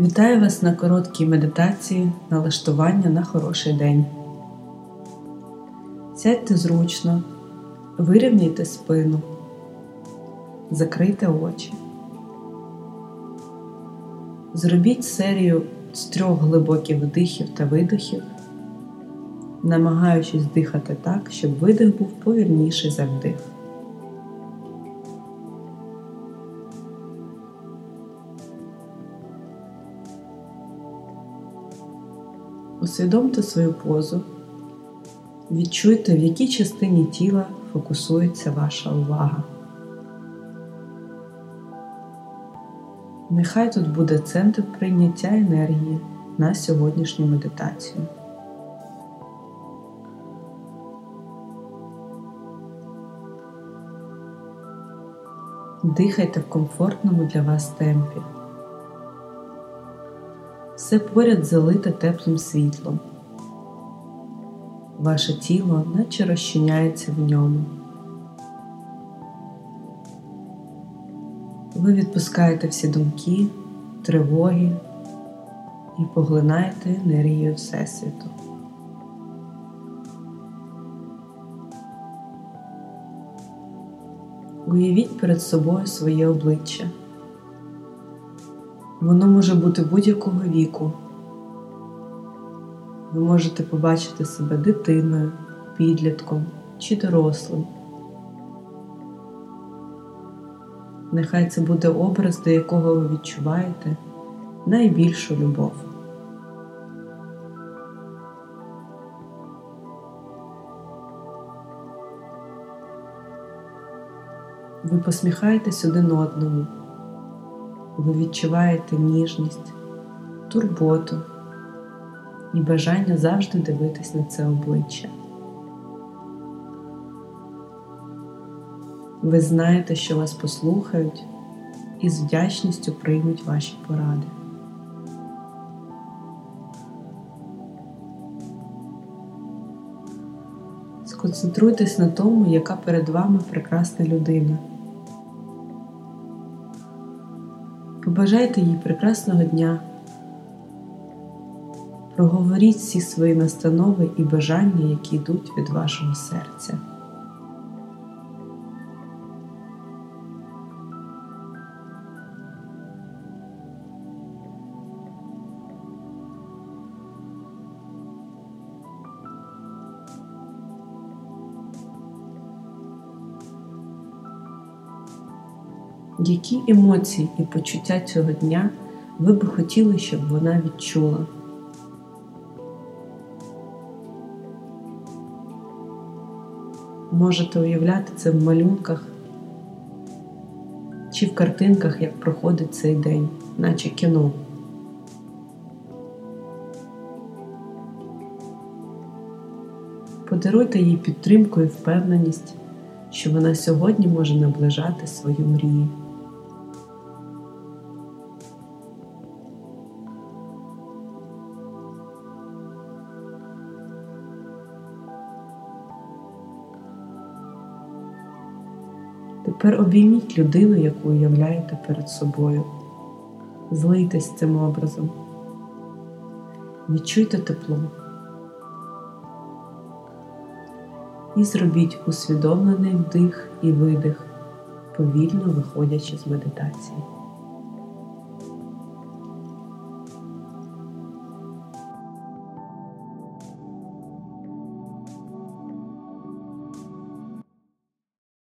Вітаю вас на короткій медитації налаштування на хороший день. Сядьте зручно, вирівняйте спину, закрийте очі. Зробіть серію з трьох глибоких вдихів та видихів, намагаючись дихати так, щоб видих був повільніший за вдих. Усвідомте свою позу, відчуйте, в якій частині тіла фокусується ваша увага. Нехай тут буде центр прийняття енергії на сьогоднішню медитацію. Дихайте в комфортному для вас темпі все поряд залите теплим світлом. Ваше тіло наче розчиняється в ньому. Ви відпускаєте всі думки, тривоги і поглинаєте енергію Всесвіту. Уявіть перед собою своє обличчя. Воно може бути будь-якого віку. Ви можете побачити себе дитиною, підлітком чи дорослим. Нехай це буде образ, до якого ви відчуваєте найбільшу любов. Ви посміхаєтесь один одному ви відчуваєте ніжність, турботу і бажання завжди дивитись на це обличчя. Ви знаєте, що вас послухають і з вдячністю приймуть ваші поради. Сконцентруйтесь на тому, яка перед вами прекрасна людина. Побажайте їй прекрасного дня. Проговоріть всі свої настанови і бажання, які йдуть від вашого серця. Які емоції і почуття цього дня ви би хотіли, щоб вона відчула? Можете уявляти це в малюнках чи в картинках, як проходить цей день, наче кіно. Подаруйте їй підтримку і впевненість, що вона сьогодні може наближати свою мрію. Тепер обійміть людину, яку уявляєте перед собою. Злийтесь цим образом. Відчуйте тепло. І зробіть усвідомлений вдих і видих, повільно виходячи з медитації.